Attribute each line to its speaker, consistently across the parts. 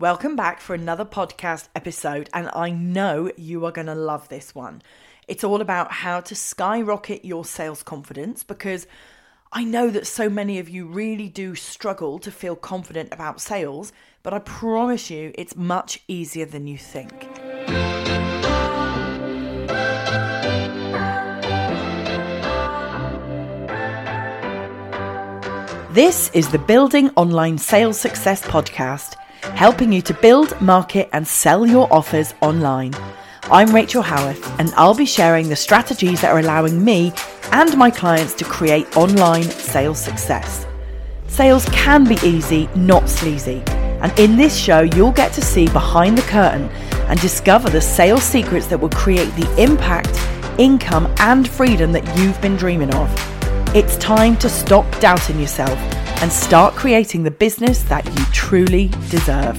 Speaker 1: Welcome back for another podcast episode, and I know you are going to love this one. It's all about how to skyrocket your sales confidence because I know that so many of you really do struggle to feel confident about sales, but I promise you it's much easier than you think. This is the Building Online Sales Success Podcast helping you to build, market, and sell your offers online. I'm Rachel Howarth, and I'll be sharing the strategies that are allowing me and my clients to create online sales success. Sales can be easy, not sleazy. And in this show, you'll get to see behind the curtain and discover the sales secrets that will create the impact, income, and freedom that you've been dreaming of. It's time to stop doubting yourself and start creating the business that you truly deserve.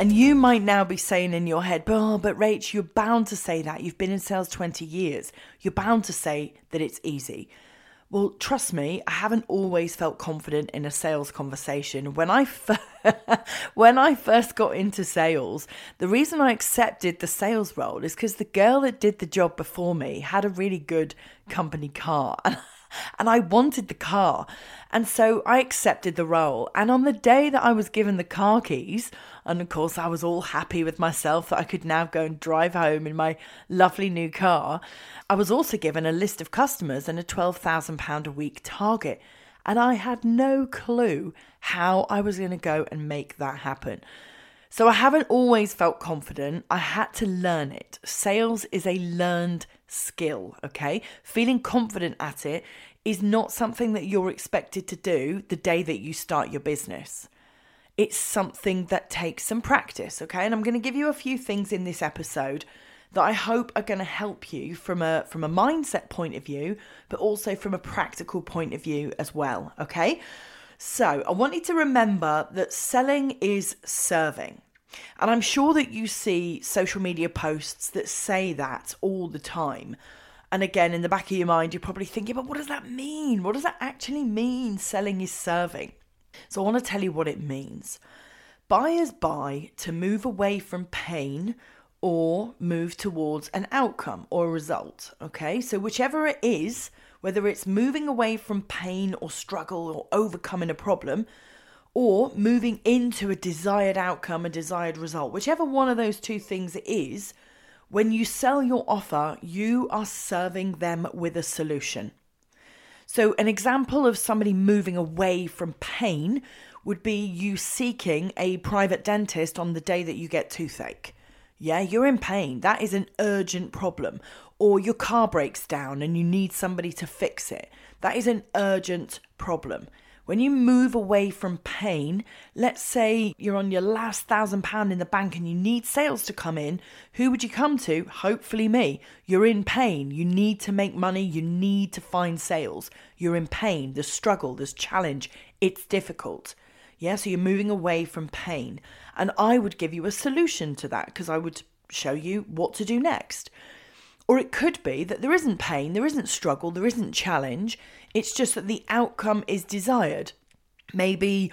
Speaker 1: And you might now be saying in your head, oh, but Rach, you're bound to say that. You've been in sales 20 years. You're bound to say that it's easy. Well, trust me, I haven't always felt confident in a sales conversation. When I f- when I first got into sales, the reason I accepted the sales role is because the girl that did the job before me had a really good company car. I wanted the car. And so I accepted the role. And on the day that I was given the car keys, and of course I was all happy with myself that I could now go and drive home in my lovely new car, I was also given a list of customers and a £12,000 a week target. And I had no clue how I was going to go and make that happen. So I haven't always felt confident. I had to learn it. Sales is a learned skill, okay? Feeling confident at it is not something that you're expected to do the day that you start your business. It's something that takes some practice, okay? And I'm going to give you a few things in this episode that I hope are going to help you from a from a mindset point of view, but also from a practical point of view as well, okay? So, I want you to remember that selling is serving. And I'm sure that you see social media posts that say that all the time. And again, in the back of your mind, you're probably thinking, but what does that mean? What does that actually mean? Selling is serving. So I want to tell you what it means. Buyers buy to move away from pain or move towards an outcome or a result. Okay, so whichever it is, whether it's moving away from pain or struggle or overcoming a problem, or moving into a desired outcome, a desired result, whichever one of those two things it is, when you sell your offer, you are serving them with a solution. So, an example of somebody moving away from pain would be you seeking a private dentist on the day that you get toothache. Yeah, you're in pain. That is an urgent problem. Or your car breaks down and you need somebody to fix it. That is an urgent problem. When you move away from pain, let's say you're on your last thousand pound in the bank and you need sales to come in, who would you come to? Hopefully me. You're in pain. You need to make money. You need to find sales. You're in pain. There's struggle, there's challenge. It's difficult. Yeah, so you're moving away from pain. And I would give you a solution to that because I would show you what to do next. Or it could be that there isn't pain, there isn't struggle, there isn't challenge. It's just that the outcome is desired. Maybe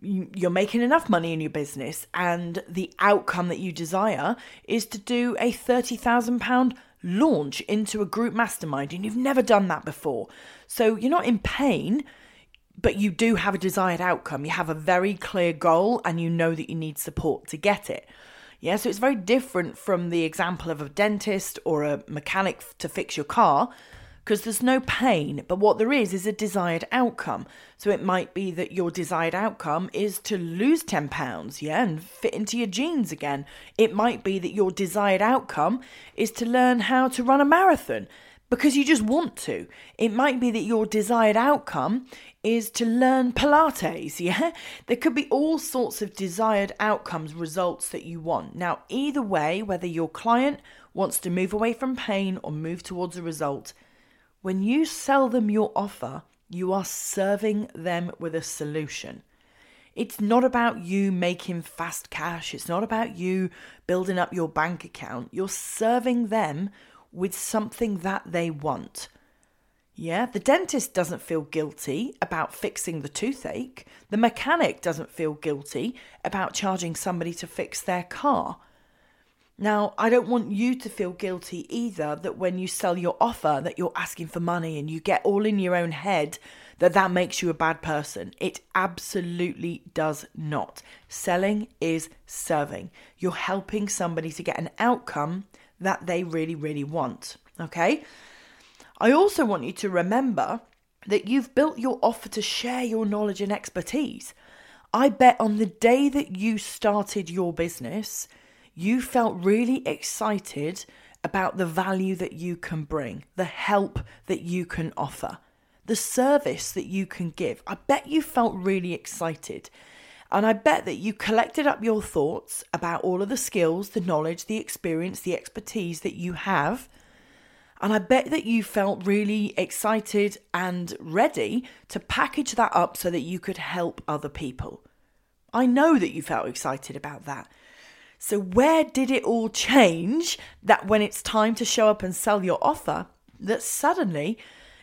Speaker 1: you're making enough money in your business, and the outcome that you desire is to do a £30,000 launch into a group mastermind, and you've never done that before. So you're not in pain, but you do have a desired outcome. You have a very clear goal, and you know that you need support to get it. Yeah, so it's very different from the example of a dentist or a mechanic to fix your car because there's no pain, but what there is is a desired outcome. So it might be that your desired outcome is to lose 10 pounds, yeah, and fit into your jeans again. It might be that your desired outcome is to learn how to run a marathon because you just want to. It might be that your desired outcome is to learn Pilates, yeah? There could be all sorts of desired outcomes, results that you want. Now, either way, whether your client wants to move away from pain or move towards a result, when you sell them your offer, you are serving them with a solution. It's not about you making fast cash. It's not about you building up your bank account. You're serving them with something that they want. Yeah, the dentist doesn't feel guilty about fixing the toothache. The mechanic doesn't feel guilty about charging somebody to fix their car. Now, I don't want you to feel guilty either that when you sell your offer that you're asking for money and you get all in your own head that that makes you a bad person. It absolutely does not. Selling is serving. You're helping somebody to get an outcome that they really really want, okay? I also want you to remember that you've built your offer to share your knowledge and expertise. I bet on the day that you started your business, you felt really excited about the value that you can bring, the help that you can offer, the service that you can give. I bet you felt really excited. And I bet that you collected up your thoughts about all of the skills, the knowledge, the experience, the expertise that you have and I bet that you felt really excited and ready to package that up so that you could help other people. I know that you felt excited about that. So, where did it all change that when it's time to show up and sell your offer, that suddenly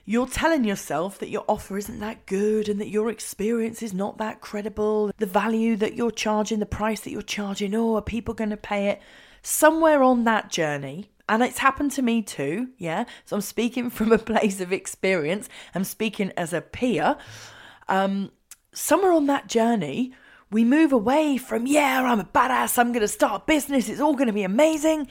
Speaker 1: you're telling yourself that your offer isn't that good and that your experience is not that credible, the value that you're charging, the price that you're charging, oh, are people going to pay it? Somewhere on that journey, and it's happened to me too, yeah. So I'm speaking from a place of experience. I'm speaking as a peer. Um, somewhere on that journey, we move away from, yeah, I'm a badass, I'm going to start a business, it's all going to be amazing.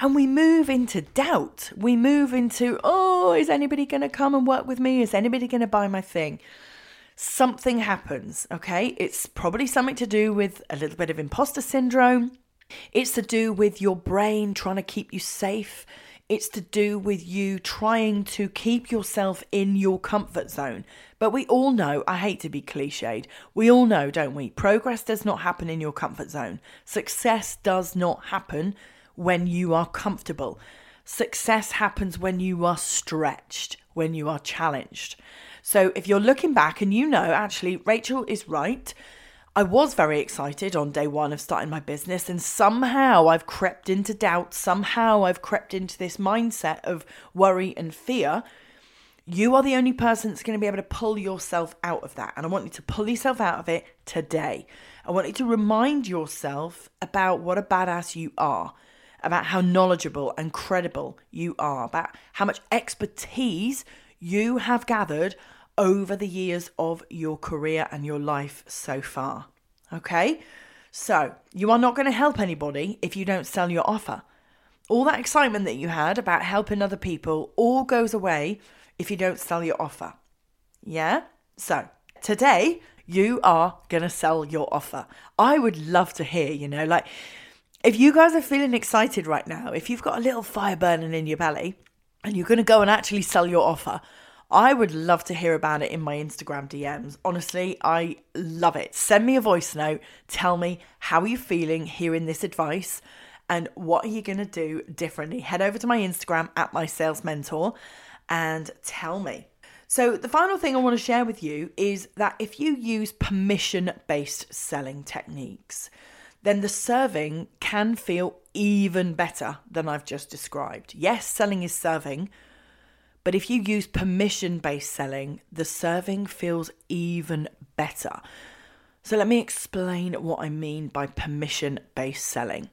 Speaker 1: And we move into doubt. We move into, oh, is anybody going to come and work with me? Is anybody going to buy my thing? Something happens, okay? It's probably something to do with a little bit of imposter syndrome it's to do with your brain trying to keep you safe. It's to do with you trying to keep yourself in your comfort zone. But we all know, I hate to be cliched, we all know, don't we? Progress does not happen in your comfort zone. Success does not happen when you are comfortable. Success happens when you are stretched, when you are challenged. So if you're looking back and you know, actually, Rachel is right, I was very excited on day one of starting my business, and somehow I've crept into doubt. Somehow I've crept into this mindset of worry and fear. You are the only person that's going to be able to pull yourself out of that. And I want you to pull yourself out of it today. I want you to remind yourself about what a badass you are, about how knowledgeable and credible you are, about how much expertise you have gathered over the years of your career and your life so far. Okay? So, you are not going to help anybody if you don't sell your offer. All that excitement that you had about helping other people all goes away if you don't sell your offer. Yeah? So, today you are going to sell your offer. I would love to hear, you know, like if you guys are feeling excited right now, if you've got a little fire burning in your belly and you're going to go and actually sell your offer, I would love to hear about it in my Instagram DMs. Honestly, I love it. Send me a voice note. Tell me how you're you feeling hearing this advice and what are you going to do differently. Head over to my Instagram at my sales mentor and tell me. So, the final thing I want to share with you is that if you use permission based selling techniques, then the serving can feel even better than I've just described. Yes, selling is serving, but if you use permission based selling, the serving feels even better. So let me explain what I mean by permission based selling.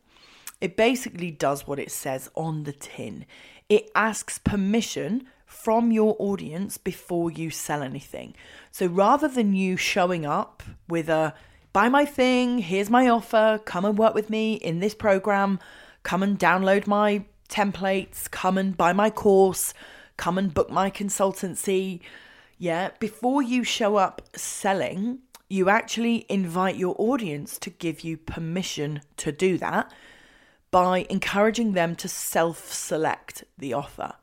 Speaker 1: It basically does what it says on the tin. It asks permission from your audience before you sell anything. So rather than you showing up with a buy my thing, here's my offer, come and work with me in this program, come and download my templates, come and buy my course, come and book my consultancy. Yeah, before you show up selling, you actually invite your audience to give you permission to do that by encouraging them to self select the offer.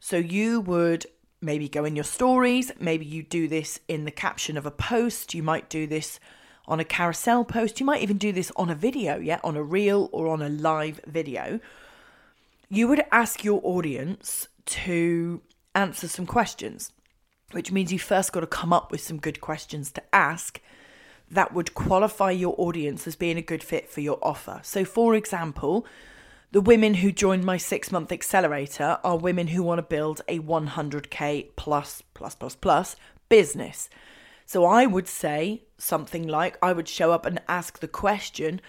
Speaker 1: So you would maybe go in your stories, maybe you do this in the caption of a post, you might do this on a carousel post, you might even do this on a video, yeah, on a reel or on a live video. You would ask your audience to answer some questions, which means you first got to come up with some good questions to ask that would qualify your audience as being a good fit for your offer. So, for example, the women who joined my six month accelerator are women who want to build a 100k plus, plus, plus, plus business. So I would say something like I would show up and ask the question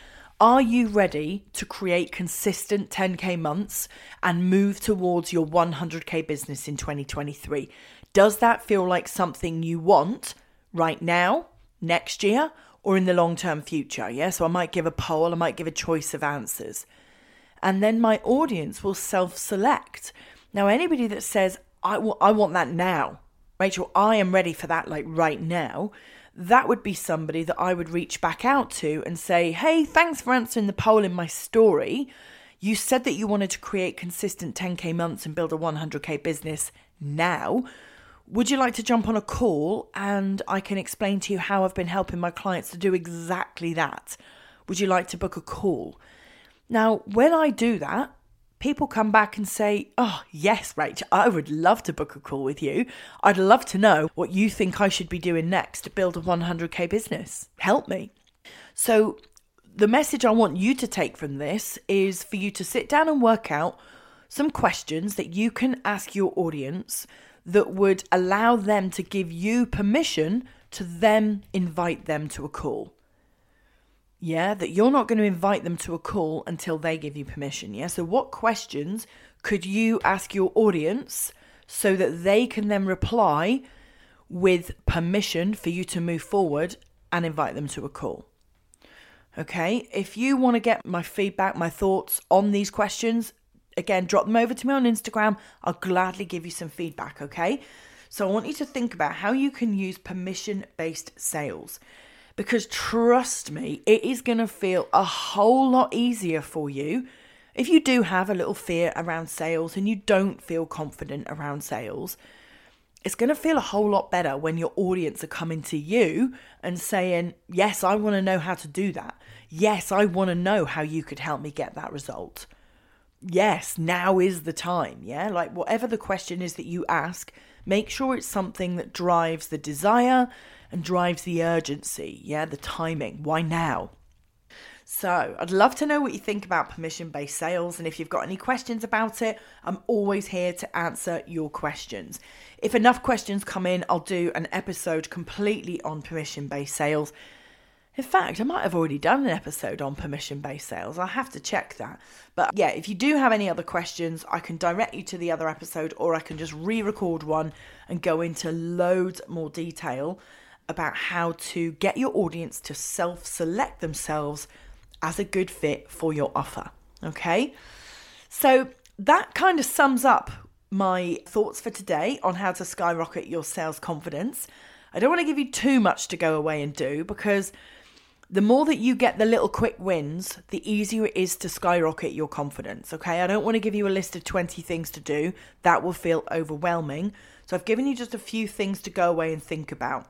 Speaker 1: Are you ready to create consistent 10k months and move towards your 100k business in 2023? Does that feel like something you want right now, next year, or in the long term future? Yeah, so I might give a poll, I might give a choice of answers. And then my audience will self select. Now, anybody that says, I, w- I want that now, Rachel, I am ready for that, like right now, that would be somebody that I would reach back out to and say, Hey, thanks for answering the poll in my story. You said that you wanted to create consistent 10K months and build a 100K business now. Would you like to jump on a call and I can explain to you how I've been helping my clients to do exactly that? Would you like to book a call? Now, when I do that, people come back and say, Oh, yes, Rach, I would love to book a call with you. I'd love to know what you think I should be doing next to build a 100K business. Help me. So, the message I want you to take from this is for you to sit down and work out some questions that you can ask your audience that would allow them to give you permission to then invite them to a call yeah, that you're not going to invite them to a call until they give you permission. Yeah, so what questions could you ask your audience so that they can then reply with permission for you to move forward and invite them to a call? Okay, if you want to get my feedback, my thoughts on these questions, again, drop them over to me on Instagram. I'll gladly give you some feedback, okay? So I want you to think about how you can use permission based sales because trust me, it is going to feel a whole lot easier for you if you do have a little fear around sales and you don't feel confident around sales. It's going to feel a whole lot better when your audience are coming to you and saying, Yes, I want to know how to do that. Yes, I want to know how you could help me get that result. Yes, now is the time. Yeah, like whatever the question is that you ask, make sure it's something that drives the desire and drives the urgency, yeah, the timing. Why now? So, I'd love to know what you think about permission based sales. And if you've got any questions about it, I'm always here to answer your questions. If enough questions come in, I'll do an episode completely on permission based sales. In fact, I might have already done an episode on permission based sales. I'll have to check that. But yeah, if you do have any other questions, I can direct you to the other episode or I can just re record one and go into loads more detail about how to get your audience to self select themselves as a good fit for your offer. Okay, so that kind of sums up my thoughts for today on how to skyrocket your sales confidence. I don't want to give you too much to go away and do because the more that you get the little quick wins, the easier it is to skyrocket your confidence. Okay, I don't want to give you a list of 20 things to do, that will feel overwhelming. So I've given you just a few things to go away and think about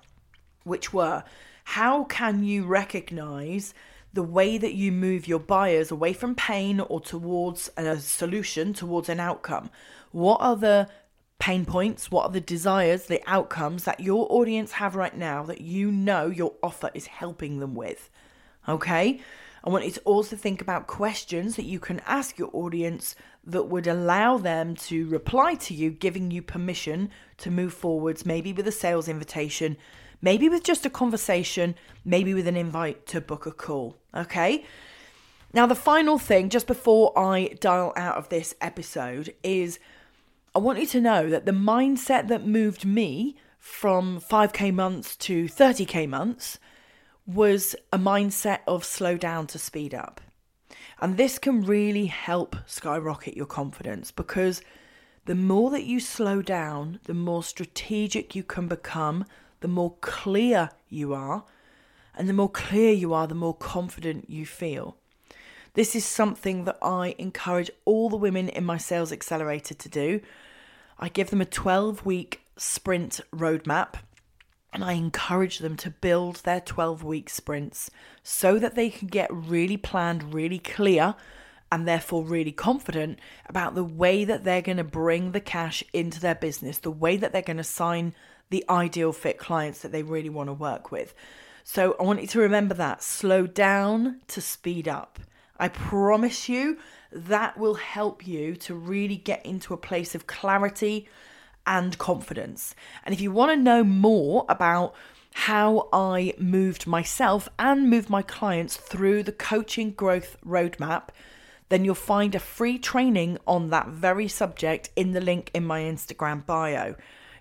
Speaker 1: which were how can you recognize the way that you move your buyers away from pain or towards a solution, towards an outcome? What are the pain points? What are the desires, the outcomes that your audience have right now that you know your offer is helping them with? Okay. I want you to also think about questions that you can ask your audience that would allow them to reply to you, giving you permission to move forwards, maybe with a sales invitation, maybe with just a conversation, maybe with an invite to book a call. Okay. Now, the final thing, just before I dial out of this episode, is I want you to know that the mindset that moved me from 5k months to 30k months was a mindset of slow down to speed up. And this can really help skyrocket your confidence because the more that you slow down, the more strategic you can become, the more clear you are. And the more clear you are, the more confident you feel. This is something that I encourage all the women in my sales accelerator to do. I give them a 12 week sprint roadmap and I encourage them to build their 12 week sprints so that they can get really planned, really clear, and therefore really confident about the way that they're going to bring the cash into their business, the way that they're going to sign the ideal fit clients that they really want to work with. So I want you to remember that slow down to speed up. I promise you that will help you to really get into a place of clarity and confidence. And if you want to know more about how I moved myself and moved my clients through the coaching growth roadmap, then you'll find a free training on that very subject in the link in my Instagram bio.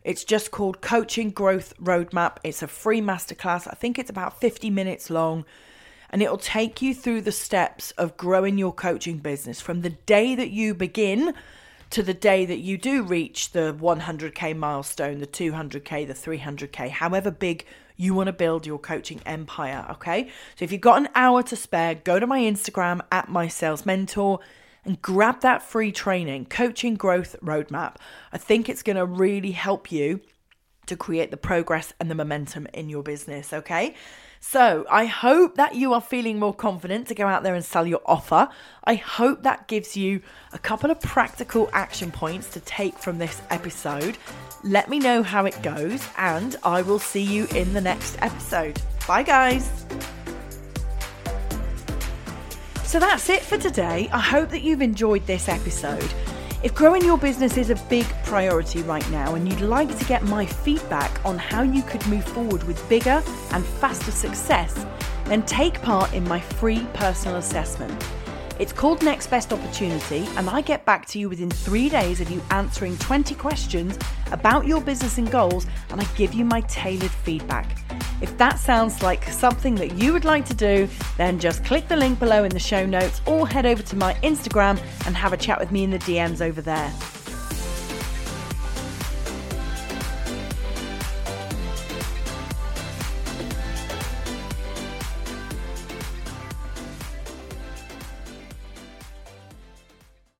Speaker 1: It's just called Coaching Growth Roadmap. It's a free masterclass. I think it's about 50 minutes long and it'll take you through the steps of growing your coaching business from the day that you begin to the day that you do reach the 100k milestone, the 200k, the 300k, however big you want to build your coaching empire. Okay. So if you've got an hour to spare, go to my Instagram at my sales mentor and grab that free training, Coaching Growth Roadmap. I think it's going to really help you to create the progress and the momentum in your business. Okay. So, I hope that you are feeling more confident to go out there and sell your offer. I hope that gives you a couple of practical action points to take from this episode. Let me know how it goes, and I will see you in the next episode. Bye, guys. So, that's it for today. I hope that you've enjoyed this episode. If growing your business is a big priority right now and you'd like to get my feedback on how you could move forward with bigger and faster success, then take part in my free personal assessment. It's called Next Best Opportunity, and I get back to you within three days of you answering 20 questions about your business and goals, and I give you my tailored feedback. If that sounds like something that you would like to do, then just click the link below in the show notes or head over to my Instagram and have a chat with me in the DMs over there.